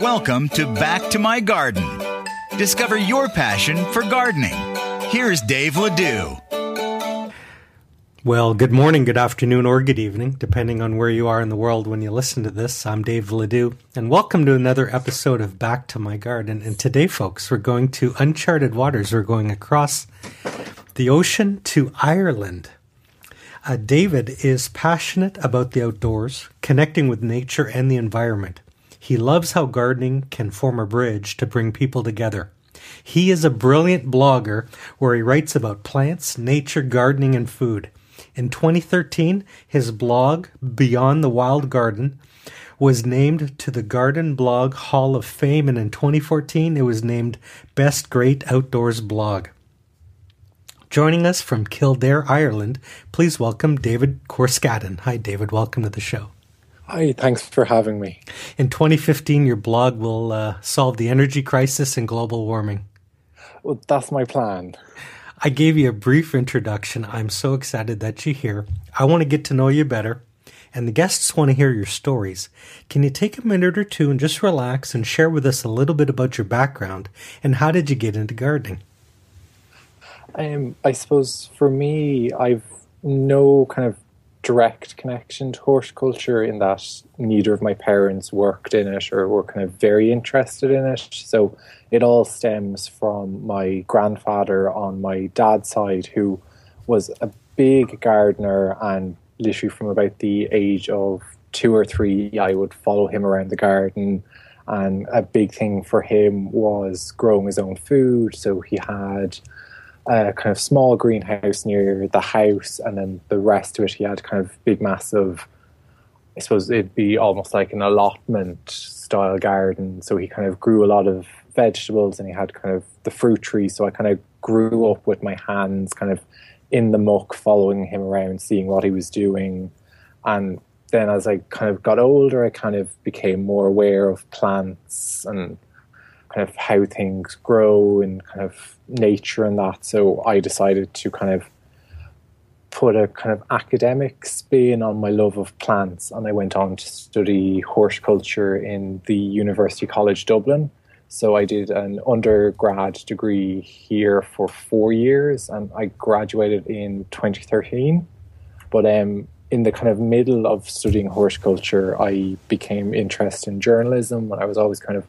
Welcome to Back to My Garden. Discover your passion for gardening. Here's Dave Ledoux. Well, good morning, good afternoon, or good evening, depending on where you are in the world when you listen to this. I'm Dave Ledoux, and welcome to another episode of Back to My Garden. And today, folks, we're going to uncharted waters. We're going across the ocean to Ireland. Uh, David is passionate about the outdoors, connecting with nature and the environment. He loves how gardening can form a bridge to bring people together. He is a brilliant blogger where he writes about plants, nature, gardening, and food. In 2013, his blog, Beyond the Wild Garden, was named to the Garden Blog Hall of Fame, and in 2014, it was named Best Great Outdoors Blog. Joining us from Kildare, Ireland, please welcome David Corscadden. Hi, David. Welcome to the show. Hi, thanks for having me. In 2015, your blog will uh, solve the energy crisis and global warming. Well, that's my plan. I gave you a brief introduction. I'm so excited that you're here. I want to get to know you better, and the guests want to hear your stories. Can you take a minute or two and just relax and share with us a little bit about your background and how did you get into gardening? Um, I suppose for me, I've no kind of direct connection to horticulture in that neither of my parents worked in it or were kind of very interested in it. So it all stems from my grandfather on my dad's side, who was a big gardener and literally from about the age of two or three, I would follow him around the garden. And a big thing for him was growing his own food. So he had a kind of small greenhouse near the house, and then the rest of it he had kind of big, massive. I suppose it'd be almost like an allotment style garden. So he kind of grew a lot of vegetables, and he had kind of the fruit tree. So I kind of grew up with my hands kind of in the muck, following him around, seeing what he was doing, and then as I kind of got older, I kind of became more aware of plants and kind of how things grow and kind of nature and that. So I decided to kind of put a kind of academic spin on my love of plants and I went on to study horticulture in the University College Dublin. So I did an undergrad degree here for four years and I graduated in 2013. But um, in the kind of middle of studying horticulture, I became interested in journalism and I was always kind of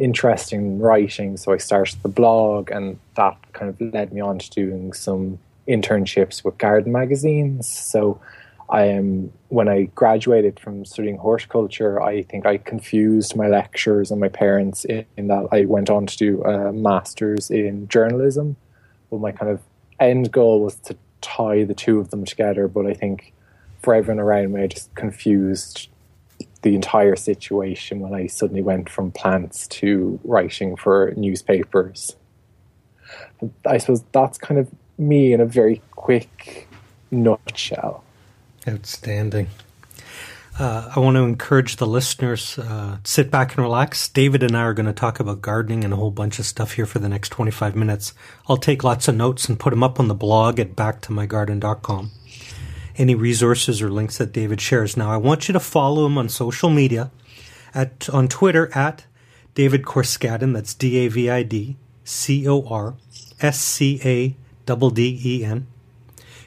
interesting writing, so I started the blog, and that kind of led me on to doing some internships with garden magazines. So I am when I graduated from studying horticulture, I think I confused my lecturers and my parents in, in that I went on to do a master's in journalism. But my kind of end goal was to tie the two of them together. But I think for everyone around me, I just confused the entire situation when I suddenly went from plants to writing for newspapers. I suppose that's kind of me in a very quick nutshell. Outstanding. Uh, I want to encourage the listeners uh, sit back and relax. David and I are going to talk about gardening and a whole bunch of stuff here for the next 25 minutes. I'll take lots of notes and put them up on the blog at backtomygarden.com any resources or links that David shares. Now, I want you to follow him on social media at on Twitter at David Corscadden. That's D A V I D C O R S C A D D E N.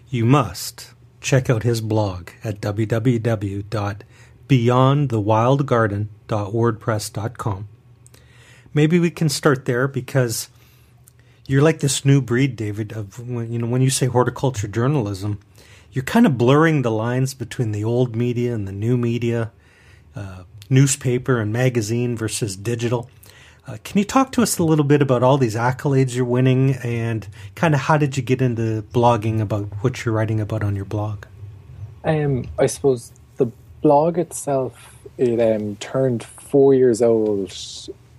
You must check out his blog at www.beyondthewildgarden.wordpress.com. Maybe we can start there because you're like this new breed, David. Of you know, when you say horticulture journalism, you're kind of blurring the lines between the old media and the new media, uh, newspaper and magazine versus digital. Uh, can you talk to us a little bit about all these accolades you're winning and kind of how did you get into blogging about what you're writing about on your blog? Um, I suppose the blog itself it um, turned four years old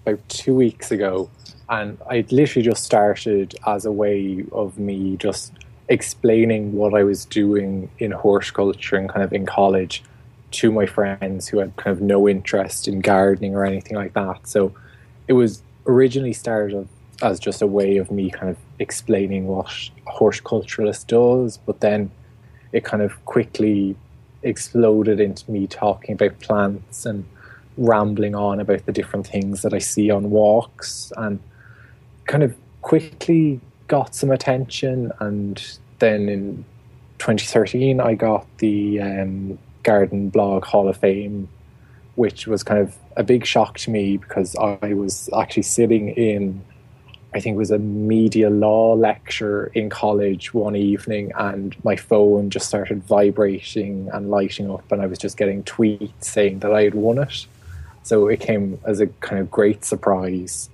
about two weeks ago, and I literally just started as a way of me just explaining what I was doing in horticulture and kind of in college to my friends who had kind of no interest in gardening or anything like that. So it was originally started as just a way of me kind of explaining what a horticulturalist does, but then it kind of quickly exploded into me talking about plants and rambling on about the different things that I see on walks and kind of quickly got some attention. And then in 2013, I got the um, Garden Blog Hall of Fame, which was kind of a big shock to me because I was actually sitting in I think it was a media law lecture in college one evening, and my phone just started vibrating and lighting up, and I was just getting tweets saying that I had won it. So it came as a kind of great surprise.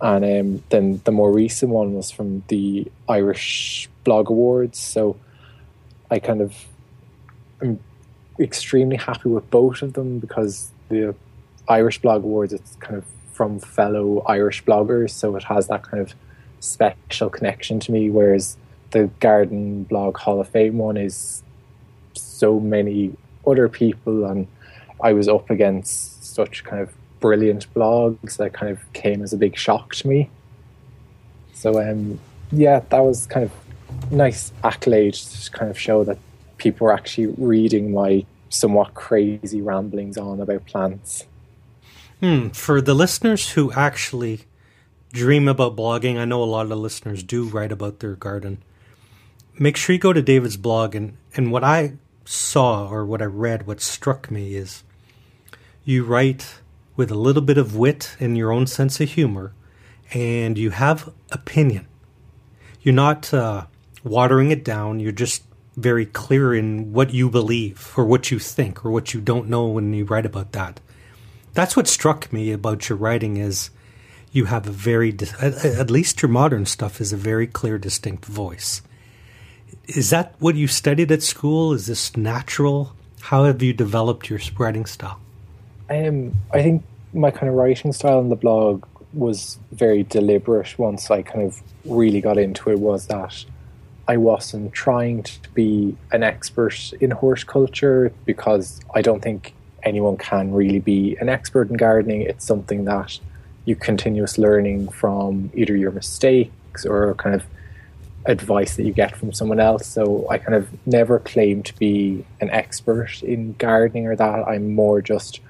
And um, then the more recent one was from the Irish Blog Awards. So I kind of am extremely happy with both of them because the Irish Blog Awards, it's kind of from fellow Irish bloggers, so it has that kind of special connection to me. Whereas the Garden Blog Hall of Fame one is so many other people, and I was up against such kind of brilliant blogs that kind of came as a big shock to me. So, um, yeah, that was kind of nice accolade to kind of show that people were actually reading my somewhat crazy ramblings on about plants. Hmm. For the listeners who actually dream about blogging, I know a lot of listeners do write about their garden. Make sure you go to David's blog, and, and what I saw or what I read, what struck me is you write with a little bit of wit and your own sense of humor, and you have opinion. You're not uh, watering it down, you're just very clear in what you believe or what you think or what you don't know when you write about that. That's what struck me about your writing is you have a very at least your modern stuff is a very clear distinct voice. Is that what you studied at school? Is this natural? How have you developed your writing style um, i think my kind of writing style in the blog was very deliberate once i kind of really got into it was that i wasn't trying to be an expert in horticulture because i don't think anyone can really be an expert in gardening. It's something that you continuous learning from either your mistakes or kind of advice that you get from someone else. So I kind of never claim to be an expert in gardening or that. I'm more just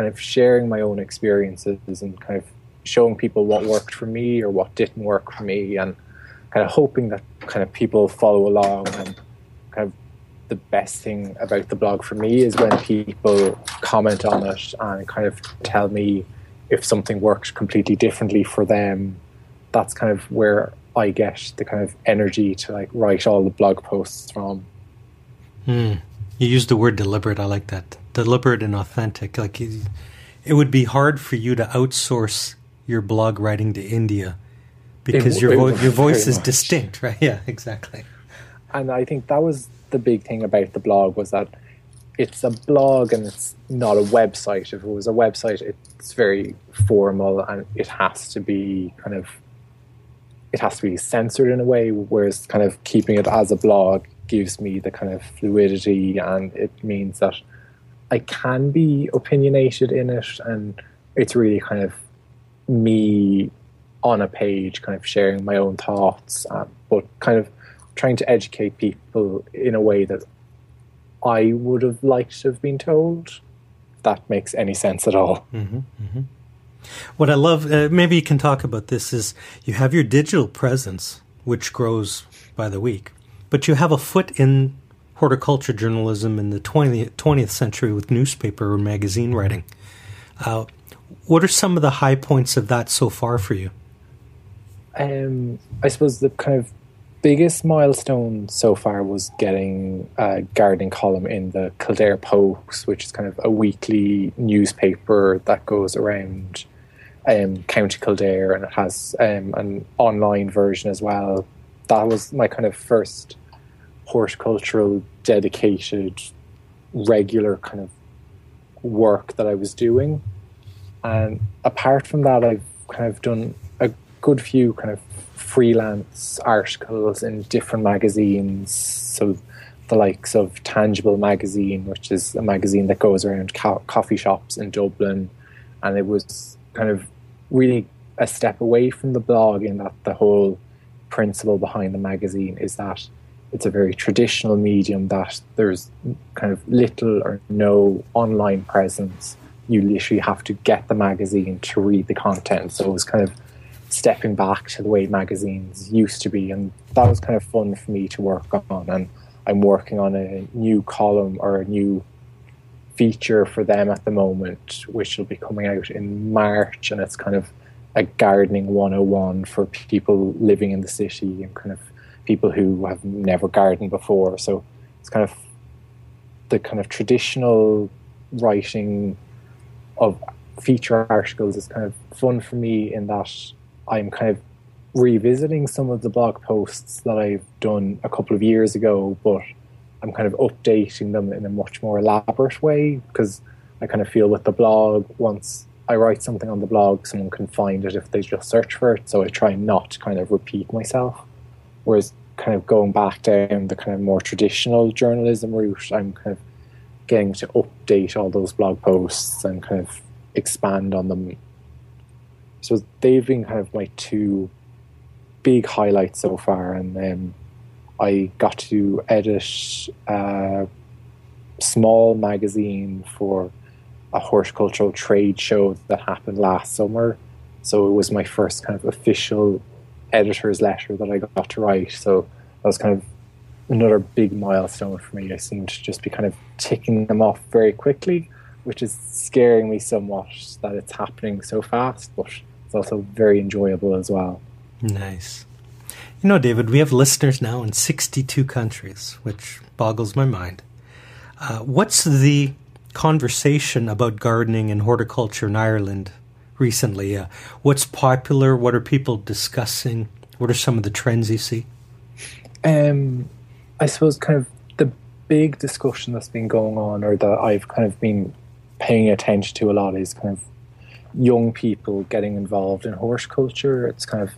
kind of sharing my own experiences and kind of showing people what worked for me or what didn't work for me and kind of hoping that kind of people follow along and kind of the best thing about the blog for me is when people comment on it and kind of tell me if something worked completely differently for them. That's kind of where I get the kind of energy to like write all the blog posts from. Hmm. You use the word deliberate. I like that. Deliberate and authentic. Like it would be hard for you to outsource your blog writing to India because it, your vo- your voice is much. distinct, right? Yeah, exactly. And I think that was the big thing about the blog was that it's a blog and it's not a website. If it was a website, it's very formal and it has to be kind of it has to be censored in a way. Whereas kind of keeping it as a blog gives me the kind of fluidity and it means that I can be opinionated in it and it's really kind of me on a page, kind of sharing my own thoughts, uh, but kind of trying to educate people in a way that I would have liked to have been told. That makes any sense at all. Mm-hmm, mm-hmm. What I love, uh, maybe you can talk about this, is you have your digital presence, which grows by the week, but you have a foot in horticulture journalism in the 20th, 20th century with newspaper or magazine writing. Uh, what are some of the high points of that so far for you? Um, I suppose the kind of biggest milestone so far was getting a gardening column in the Kildare Post, which is kind of a weekly newspaper that goes around um, County Kildare and it has um, an online version as well. That was my kind of first horticultural, dedicated, regular kind of work that I was doing. And apart from that, I've kind of done a good few kind of freelance articles in different magazines. So the likes of Tangible Magazine, which is a magazine that goes around co- coffee shops in Dublin, and it was kind of really a step away from the blog in that the whole principle behind the magazine is that it's a very traditional medium that there's kind of little or no online presence. you literally have to get the magazine to read the content. So it was kind of stepping back to the way magazines used to be, and that was kind of fun for me to work on. And I'm working on a new column or a new feature for them at the moment, which will be coming out in March, and it's kind of a gardening 101 for people living in the city and kind of people who have never gardened before. So it's kind of the kind of traditional writing of feature articles is kind of fun for me in that I'm kind of revisiting some of the blog posts that I've done a couple of years ago, but I'm kind of updating them in a much more elaborate way because I kind of feel with the blog, once I write something on the blog, someone can find it if they just search for it. So I try not to kind of repeat myself. Whereas kind of going back down the kind of more traditional journalism route, I'm kind of getting to update all those blog posts and kind of expand on them. So they've been kind of my two big highlights so far, and um, I got to edit a small magazine for a horticultural trade show that happened last summer. So it was my first kind of official editor's letter that I got to write. So that was kind of another big milestone for me. I seem to just be kind of ticking them off very quickly, which is scaring me somewhat that it's happening so fast, but it's also very enjoyable as well. Nice. You know, David, we have listeners now in 62 countries, which boggles my mind. Uh, what's the conversation about gardening and horticulture in Ireland recently? Uh, what's popular? What are people discussing? What are some of the trends you see? Um, I suppose kind of the big discussion that's been going on, or that I've kind of been paying attention to a lot, is kind of young people getting involved in horticulture. It's kind of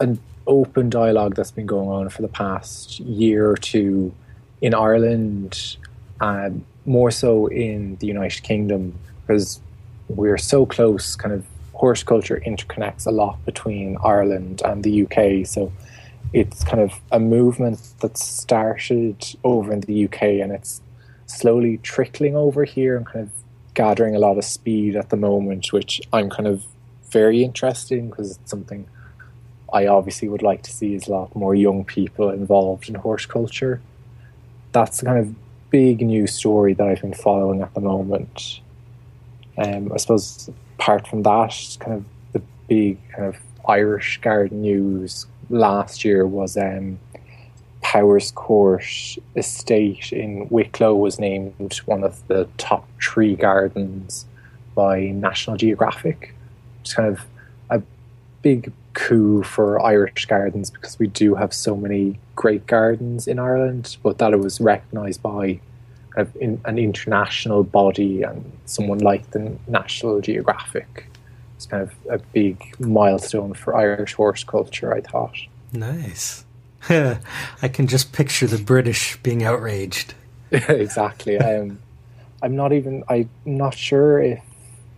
an open dialogue that's been going on for the past year or two in Ireland, and more so in the United Kingdom, because we're so close. Kind of horticulture interconnects a lot between Ireland and the UK, so it's kind of a movement that started over in the UK and it's slowly trickling over here and kind of gathering a lot of speed at the moment, which I'm kind of very interested in because it's something I obviously would like to see is a lot more young people involved in horticulture. That's the kind of big news story that I've been following at the moment. Um, I suppose apart from that, kind of the big kind of Irish garden news last year was um, Powerscourt Estate in Wicklow was named one of the top tree gardens by National Geographic. It's kind of a big coup for Irish gardens because we do have so many great gardens in Ireland, but that it was recognised by in, an international body and someone like the National Geographic. It's kind of a big milestone for Irish horticulture, I thought. Nice. I can just picture the British being outraged. exactly. Um, I'm not even. I'm not sure if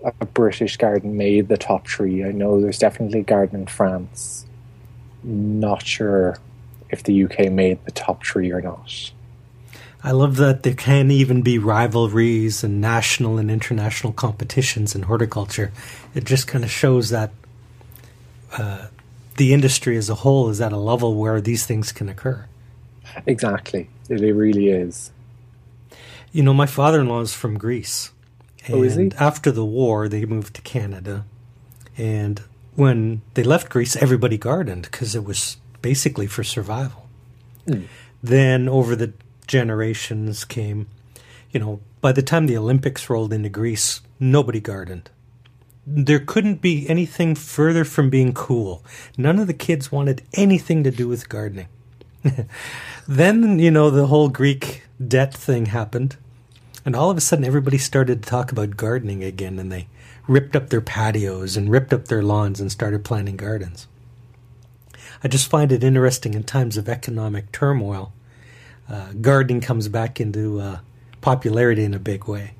a British garden made the top tree. I know there's definitely a garden in France. Not sure if the UK made the top tree or not. I love that there can even be rivalries and national and international competitions in horticulture. It just kind of shows that uh, the industry as a whole is at a level where these things can occur. Exactly. It really is. You know, my father in law is from Greece. And oh, is he? after the war, they moved to Canada. And when they left Greece, everybody gardened because it was basically for survival. Mm. Then over the generations came, you know, by the time the Olympics rolled into Greece, nobody gardened there couldn't be anything further from being cool. None of the kids wanted anything to do with gardening. then, you know, the whole Greek debt thing happened. And all of a sudden, everybody started to talk about gardening again, and they ripped up their patios and ripped up their lawns and started planting gardens. I just find it interesting in times of economic turmoil. Uh, gardening comes back into uh, popularity in a big way.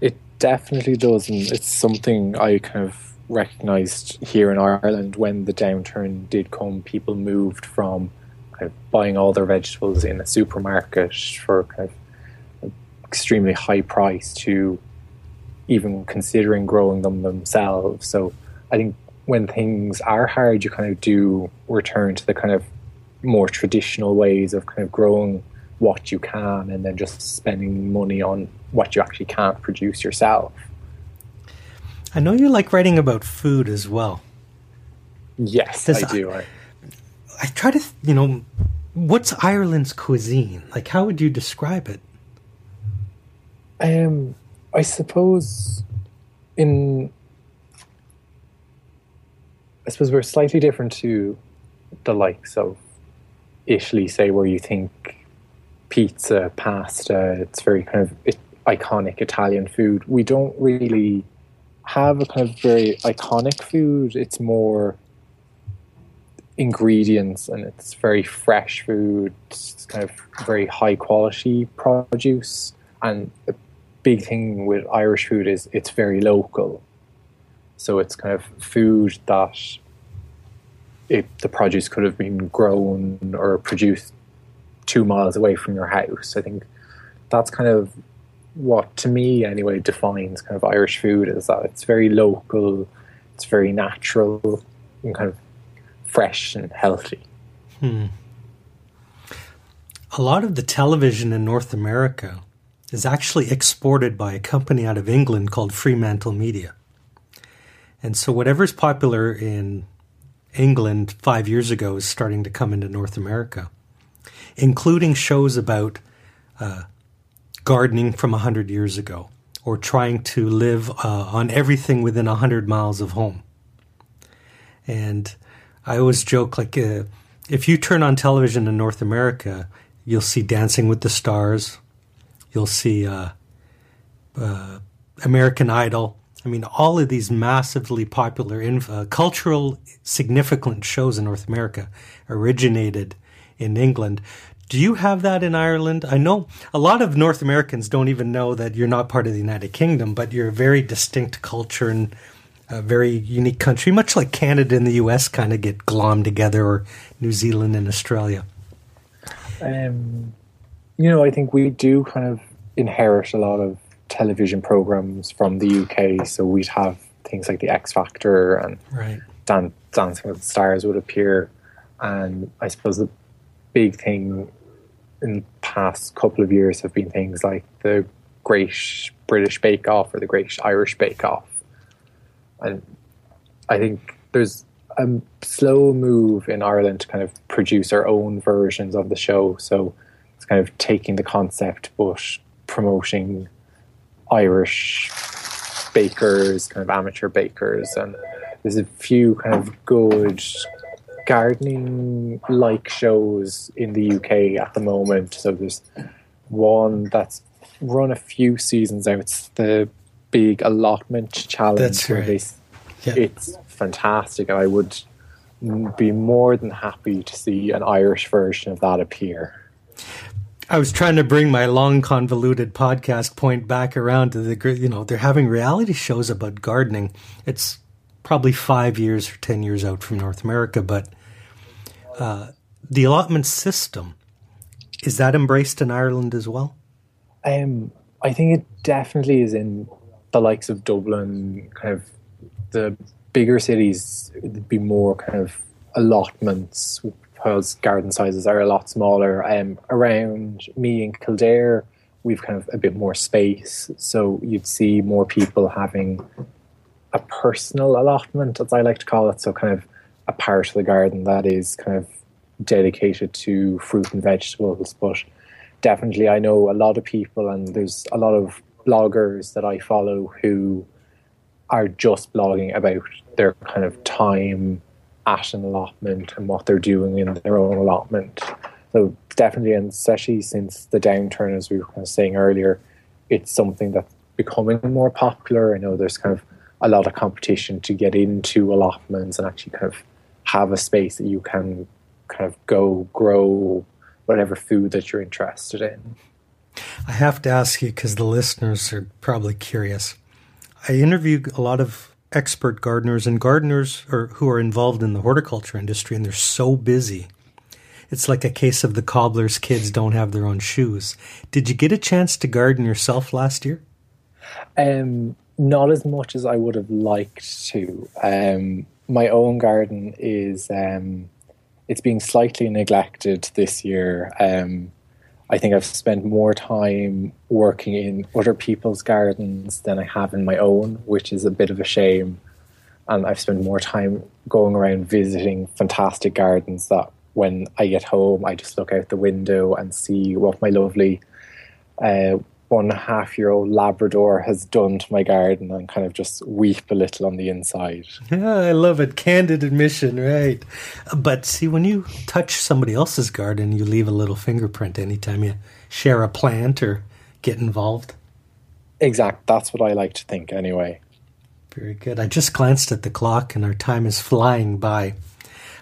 It definitely does, and it's something I kind of recognised here in Ireland when the downturn did come. People moved from kind of buying all their vegetables in a supermarket for kind of extremely high price to even considering growing them themselves. So I think when things are hard, you kind of do return to the kind of more traditional ways of kind of growing what you can and then just spending money on what you actually can't produce yourself. I know you like writing about food as well. Yes, I do. I, I try to, you know, what's Ireland's cuisine? Like, how would you describe it? Um, I suppose in I suppose we're slightly different to the likes of Italy, say, where you think pizza, pasta, it's very kind of iconic Italian food. We don't really have a kind of very iconic food. It's more ingredients and it's very fresh food. It's kind of very high quality produce. And the big thing with Irish food is it's very local. So it's kind of food that it, the produce could have been grown or produced two miles away from your house. I think that's kind of what, to me anyway, defines kind of Irish food is that it's very local, it's very natural, and kind of fresh and healthy. Hmm. A lot of the television in North America is actually exported by a company out of England called Fremantle Media. And so whatever's popular in England five years ago is starting to come into North America, including shows about uh, gardening from 100 years ago or trying to live uh, on everything within 100 miles of home. And I always joke like, uh, if you turn on television in North America, you'll see Dancing with the Stars, you'll see uh, uh American Idol, I mean, all of these massively popular, inf- uh, cultural, significant shows in North America originated in England. Do you have that in Ireland? I know a lot of North Americans don't even know that you're not part of the United Kingdom, but you're a very distinct culture and a very unique country, much like Canada and the US kind of get glommed together, or New Zealand and Australia. Um, you know, I think we do kind of inherit a lot of television programs from the UK. So we'd have things like the X Factor and right. Dan- Dancing with the Stars would appear. And I suppose the big thing in the past couple of years have been things like the Great British Bake Off or the Great Irish Bake Off. And I think there's a slow move in Ireland to kind of produce our own versions of the show. So it's kind of taking the concept but promoting Irish bakers, kind of amateur bakers, and there's a few kind of good gardening like shows in the UK at the moment. So there's one that's run a few seasons out. It's the big allotment challenge. That's right. They, yeah. It's fantastic. I would be more than happy to see an Irish version of that appear. I was trying to bring my long convoluted podcast point back around to the you know they're having reality shows about gardening. It's probably five years or ten years out from North America, but uh, the allotment system is that embraced in Ireland as well? Um, I think it definitely is in the likes of Dublin, kind of the bigger cities. It'd be more kind of allotments because garden sizes are a lot smaller. Um, around me in Kildare, we've kind of a bit more space, so you'd see more people having a personal allotment, as I like to call it. So kind of a part of the garden that is kind of dedicated to fruit and vegetables. But definitely, I know a lot of people, and there's a lot of bloggers that I follow who are just blogging about their kind of time at an allotment and what they're doing in their own allotment. So definitely, and especially since the downturn, as we were kind of saying earlier, it's something that's becoming more popular. I know there's kind of a lot of competition to get into allotments and actually kind of have a space that you can kind of go grow whatever food that you're interested in. I have to ask you because the listeners are probably curious. I interviewed a lot of expert gardeners and gardeners or, who are involved in the horticulture industry, and they're so busy. It's like a case of the cobbler's kids don't have their own shoes. Did you get a chance to garden yourself last year? Um, not as much as I would have liked to. Um, my own garden is um, it's being slightly neglected this year. Um, I think I've spent more time working in other people's gardens than I have in my own, which is a bit of a shame. And I've spent more time going around visiting fantastic gardens that when I get home, I just look out the window and see what my lovely uh, one and a half year old Labrador has done to my garden and kind of just weep a little on the inside. Yeah, I love it. Candid admission, right? But see, when you touch somebody else's garden, you leave a little fingerprint anytime you share a plant or get involved. Exact. That's what I like to think, anyway. Very good. I just glanced at the clock and our time is flying by.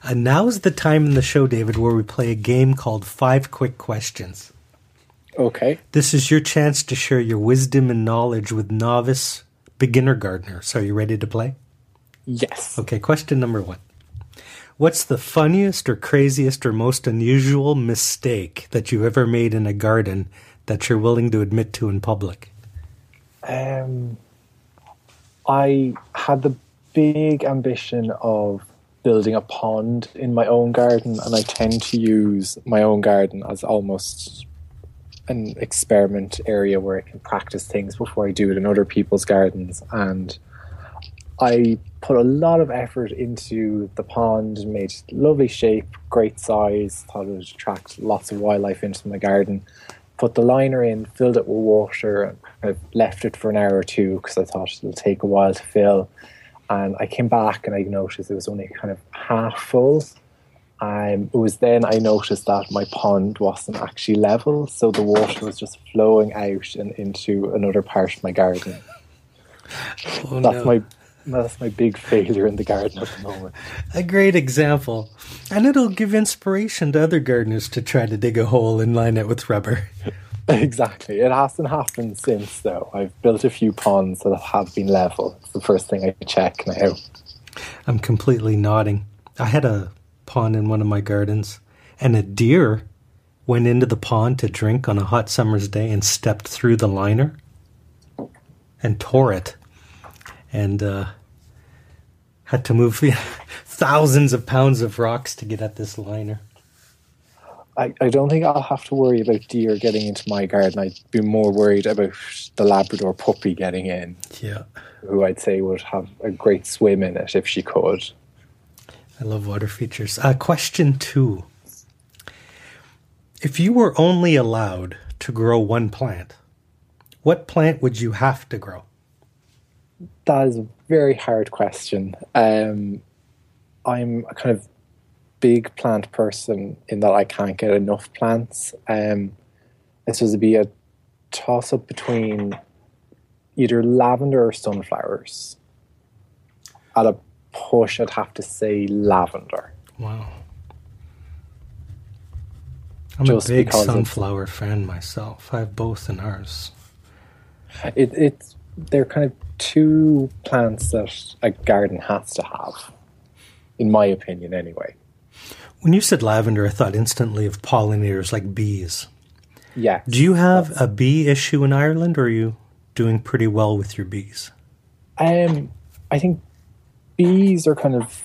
And now is the time in the show, David, where we play a game called Five Quick Questions. Okay. This is your chance to share your wisdom and knowledge with novice beginner gardeners. Are you ready to play? Yes. Okay, question number one. What's the funniest or craziest or most unusual mistake that you've ever made in a garden that you're willing to admit to in public? Um, I had the big ambition of building a pond in my own garden, and I tend to use my own garden as almost an experiment area where I can practice things before I do it in other people's gardens. And I put a lot of effort into the pond, made lovely shape, great size, thought it would attract lots of wildlife into my garden. Put the liner in, filled it with water, and of left it for an hour or two because I thought it'll take a while to fill. And I came back and I noticed it was only kind of half full. Um, it was then I noticed that my pond wasn't actually level, so the water was just flowing out and into another part of my garden. Oh, that's no. my that's my big failure in the garden at the moment. A great example. And it'll give inspiration to other gardeners to try to dig a hole and line it with rubber. exactly. It hasn't happened since though. I've built a few ponds that have been level. It's the first thing I check now. I'm completely nodding. I had a pond in one of my gardens, and a deer went into the pond to drink on a hot summer's day and stepped through the liner and tore it, and uh, had to move thousands of pounds of rocks to get at this liner. I, I don't think I'll have to worry about deer getting into my garden. I'd be more worried about the Labrador puppy getting in, Yeah, who I'd say would have a great swim in it if she could. I love water features. Uh, question two. If you were only allowed to grow one plant, what plant would you have to grow? That is a very hard question. Um, I'm a kind of big plant person in that I can't get enough plants. Um, this to be a toss up between either lavender or sunflowers. At a push, I'd have to say lavender. Wow. I'm Just a big sunflower fan myself. I have both in ours. It, it's they're kind of two plants that a garden has to have, in my opinion, anyway. When you said lavender, I thought instantly of pollinators like bees. Yeah. Do you have a bee issue in Ireland, or are you doing pretty well with your bees? Um, I think bees are kind of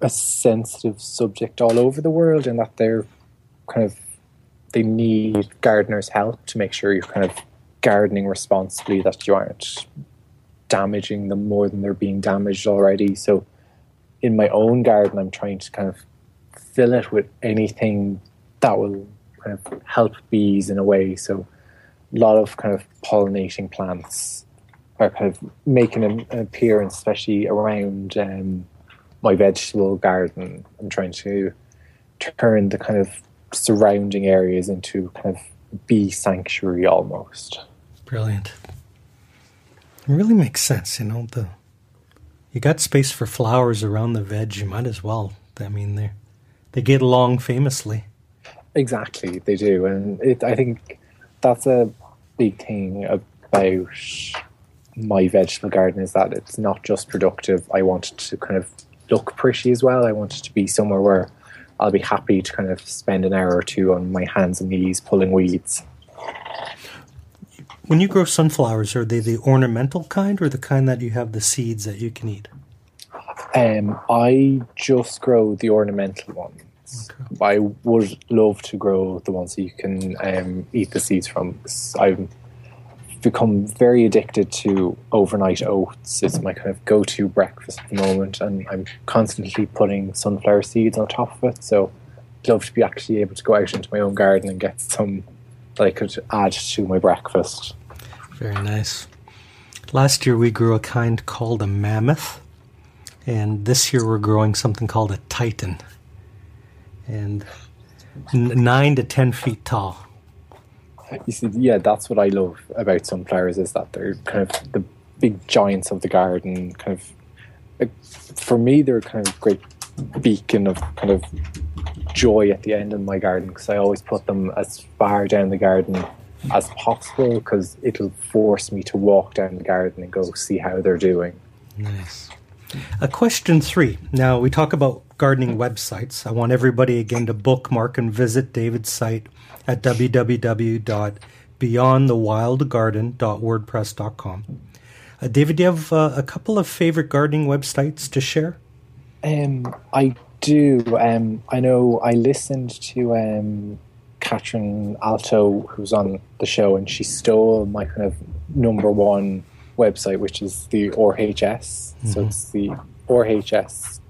a sensitive subject all over the world, in that they're kind of they need gardeners' help to make sure you're kind of gardening responsibly, that you aren't damaging them more than they're being damaged already. So, in my own garden, I'm trying to kind of fill it with anything that will kind of help bees in a way. So, a lot of kind of pollinating plants are kind of making an, an appearance, especially around um, my vegetable garden. I'm trying to turn the kind of surrounding areas into kind of bee sanctuary almost. Brilliant. It really makes sense, you know. The you got space for flowers around the veg. You might as well. I mean, they they get along famously. Exactly, they do, and it, I think that's a big thing about my vegetable garden is that it's not just productive. I want it to kind of look pretty as well. I want it to be somewhere where I'll be happy to kind of spend an hour or two on my hands and knees pulling weeds. When you grow sunflowers, are they the ornamental kind or the kind that you have the seeds that you can eat? Um, I just grow the ornamental ones. Okay. I would love to grow the ones that you can um, eat the seeds from. I've become very addicted to overnight oats. It's my kind of go-to breakfast at the moment, and I'm constantly putting sunflower seeds on top of it. So, I'd love to be actually able to go out into my own garden and get some that I could add to my breakfast. Very nice. Last year we grew a kind called a mammoth, and this year we're growing something called a titan, and nine to ten feet tall. You see, yeah, that's what I love about sunflowers is that they're kind of the big giants of the garden. Kind of, like, for me, they're kind of great beacon of kind of joy at the end of my garden because I always put them as far down the garden as possible because it'll force me to walk down the garden and go see how they're doing. Nice. A question three. Now we talk about gardening websites. I want everybody again to bookmark and visit David's site at www.beyondthewildgarden.wordpress.com. Uh, David, do you have uh, a couple of favorite gardening websites to share? Um, I do. Um, I know I listened to um, Catherine Alto, who's on the show, and she stole my kind of number one website, which is the RHS. Mm-hmm. So it's the rhs.org.uk.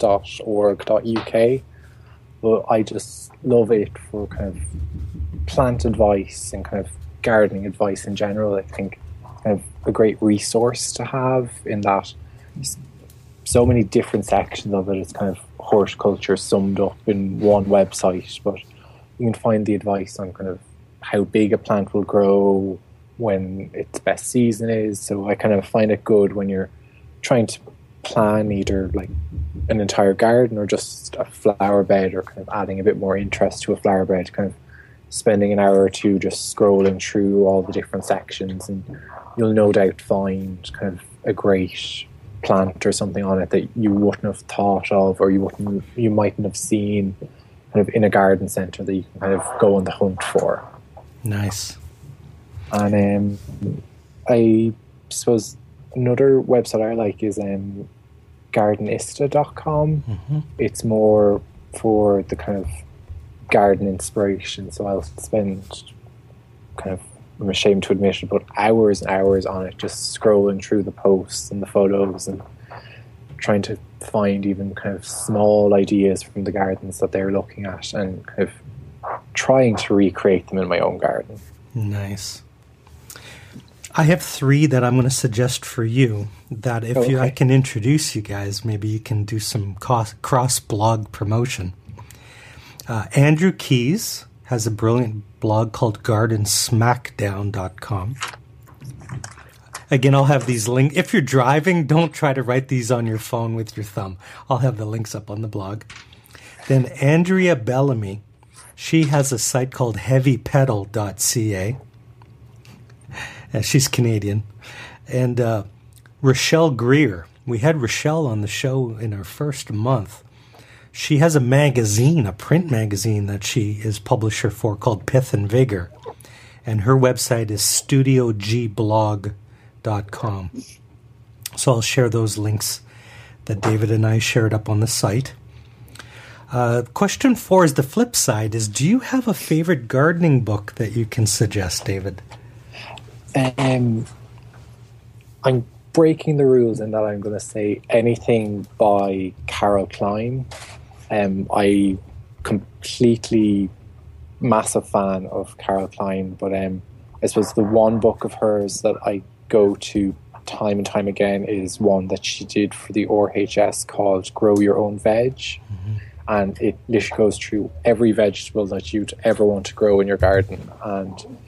But I just love it for kind of plant advice and kind of gardening advice in general. I think kind of a great resource to have in that so many different sections of it. It's kind of horticulture summed up in one website, but you can find the advice on kind of how big a plant will grow, when its best season is. So I kind of find it good when you're trying to plan either like an entire garden or just a flower bed or kind of adding a bit more interest to a flower bed, kind of spending an hour or two just scrolling through all the different sections and you'll no doubt find kind of a great plant or something on it that you wouldn't have thought of or you wouldn't you mightn't have seen kind of in a garden centre that you can kind of go on the hunt for. Nice. And um, I suppose another website I like is um, gardenista.com. Mm-hmm. It's more for the kind of garden inspiration. So I'll spend kind of, I'm ashamed to admit it, but hours and hours on it, just scrolling through the posts and the photos and trying to find even kind of small ideas from the gardens that they're looking at and kind of trying to recreate them in my own garden. Nice. I have three that I'm going to suggest for you. That if okay. you, I can introduce you guys, maybe you can do some cross blog promotion. Uh, Andrew Keys has a brilliant blog called GardenSmackdown.com. Again, I'll have these links. If you're driving, don't try to write these on your phone with your thumb. I'll have the links up on the blog. Then Andrea Bellamy, she has a site called heavypetal.ca. Uh, she's Canadian. And uh, Rochelle Greayer, we had Rochelle on the show in our first month. She has a magazine, a print magazine that she is publisher for called Pith and Vigor. And her website is studiogblog.com. So I'll share those links that David and I shared up on the site. Uh, question four is the flip side is do you have a favorite gardening book that you can suggest, David? Um, I'm breaking the rules in that I'm going to say anything by Carol Klein. Um, I completely massive fan of Carol Klein, but um, I suppose the one book of hers that I go to time and time again is one that she did for the RHS called "Grow Your Own Veg," mm-hmm. and it literally goes through every vegetable that you'd ever want to grow in your garden and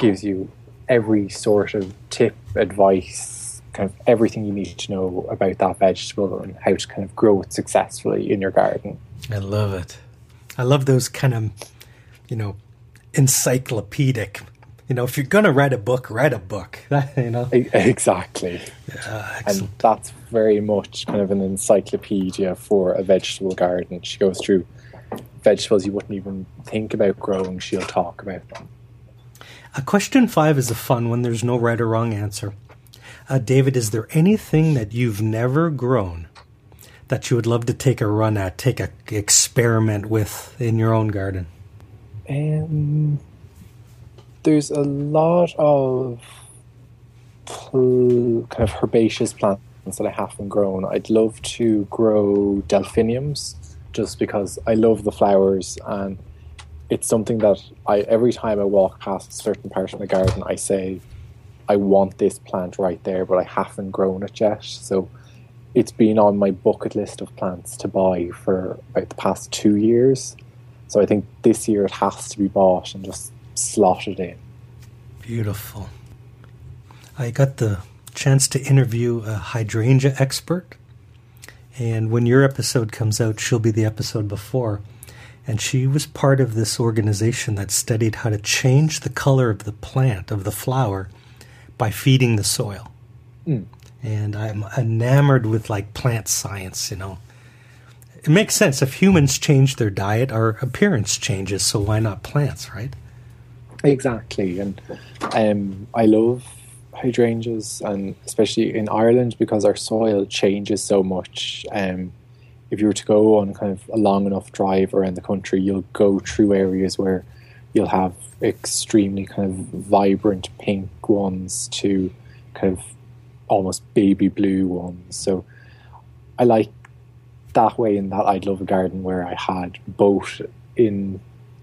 gives you every sort of tip, advice, kind of everything you need to know about that vegetable and how to kind of grow it successfully in your garden. I love it. I love those kind of, you know, encyclopedic. You know, if you're going to write a book, write a book. you know, exactly. Yeah, and that's very much kind of an encyclopedia for a vegetable garden. She goes through vegetables you wouldn't even think about growing. She'll talk about them. A question five is a fun one. There's no right or wrong answer. Uh, David, is there anything that you've never grown that you would love to take a run at, take a experiment with in your own garden? Um, there's a lot of kind of herbaceous plants that I haven't grown. I'd love to grow delphiniums just because I love the flowers and it's something that I every time I walk past a certain part of my garden I say I want this plant right there but I haven't grown it yet. So it's been on my bucket list of plants to buy for about the past two years. So I think this year it has to be bought and just slotted in. Beautiful. I got the chance to interview a hydrangea expert. And when your episode comes out, she'll be the episode before. And she was part of this organization that studied how to change the color of the plant, of the flower, by feeding the soil. Mm. And I'm enamored with like plant science, you know. It makes sense. If humans change their diet, our appearance changes. So why not plants, right? Exactly. And um, I love hydrangeas, and especially in Ireland because our soil changes so much. Um, if you were to go on kind of a long enough drive around the country, you'll go through areas where you'll have extremely kind of vibrant pink ones to kind of almost baby blue ones. So I like that way in that I'd love a garden where I had both in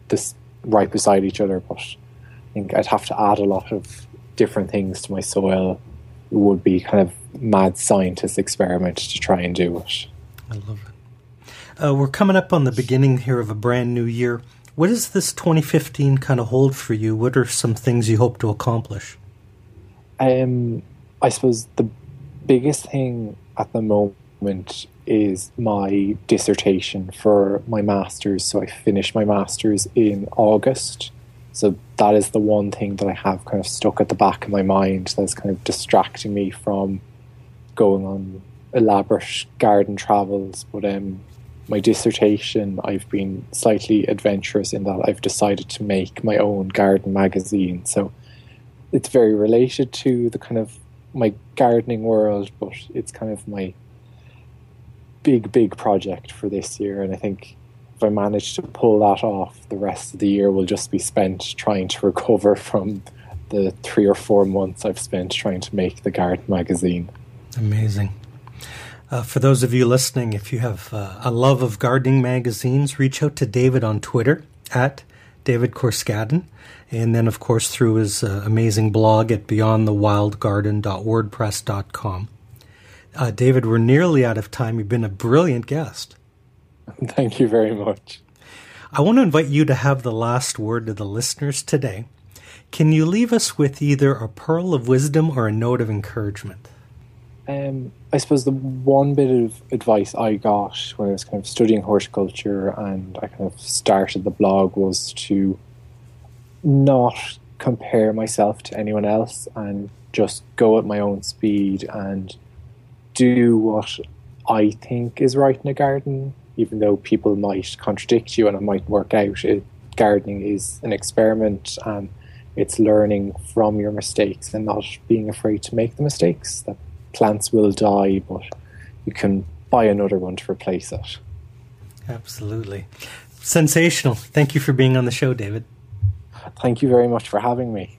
this right beside each other, but I think I'd have to add a lot of different things to my soil it would be kind of mad scientist experiment to try and do it. I love it. Uh, we're coming up on the beginning here of a brand new year. What does this 2015 kind of hold for you? What are some things you hope to accomplish? I suppose the biggest thing at the moment is my dissertation for my master's. So I finished my master's in August. So that is the one thing that I have kind of stuck at the back of my mind that's kind of distracting me from going on elaborate garden travels. But um, my dissertation, I've been slightly adventurous in that I've decided to make my own garden magazine. So it's very related to the kind of my gardening world, but it's kind of my big, big project for this year. And I think if I manage to pull that off, the rest of the year will just be spent trying to recover from the three or four months I've spent trying to make the garden magazine. Amazing. Uh, for those of you listening, if you have uh, a love of gardening magazines, reach out to David on Twitter at David Corscadden. And then, of course, through his uh, amazing blog at beyondthewildgarden.wordpress.com. Uh, David, we're nearly out of time. You've been a brilliant guest. Thank you very much. I want to invite you to have the last word to the listeners today. Can you leave us with either a pearl of wisdom or a note of encouragement? Um, I suppose the one bit of advice I got when I was kind of studying horticulture and I kind of started the blog was to not compare myself to anyone else and just go at my own speed and do what I think is right in a garden even though people might contradict you and it might work out, it, gardening is an experiment and it's learning from your mistakes and not being afraid to make the mistakes. That plants will die, but you can buy another one to replace it. Absolutely. Sensational. Thank you for being on the show, David. Thank you very much for having me.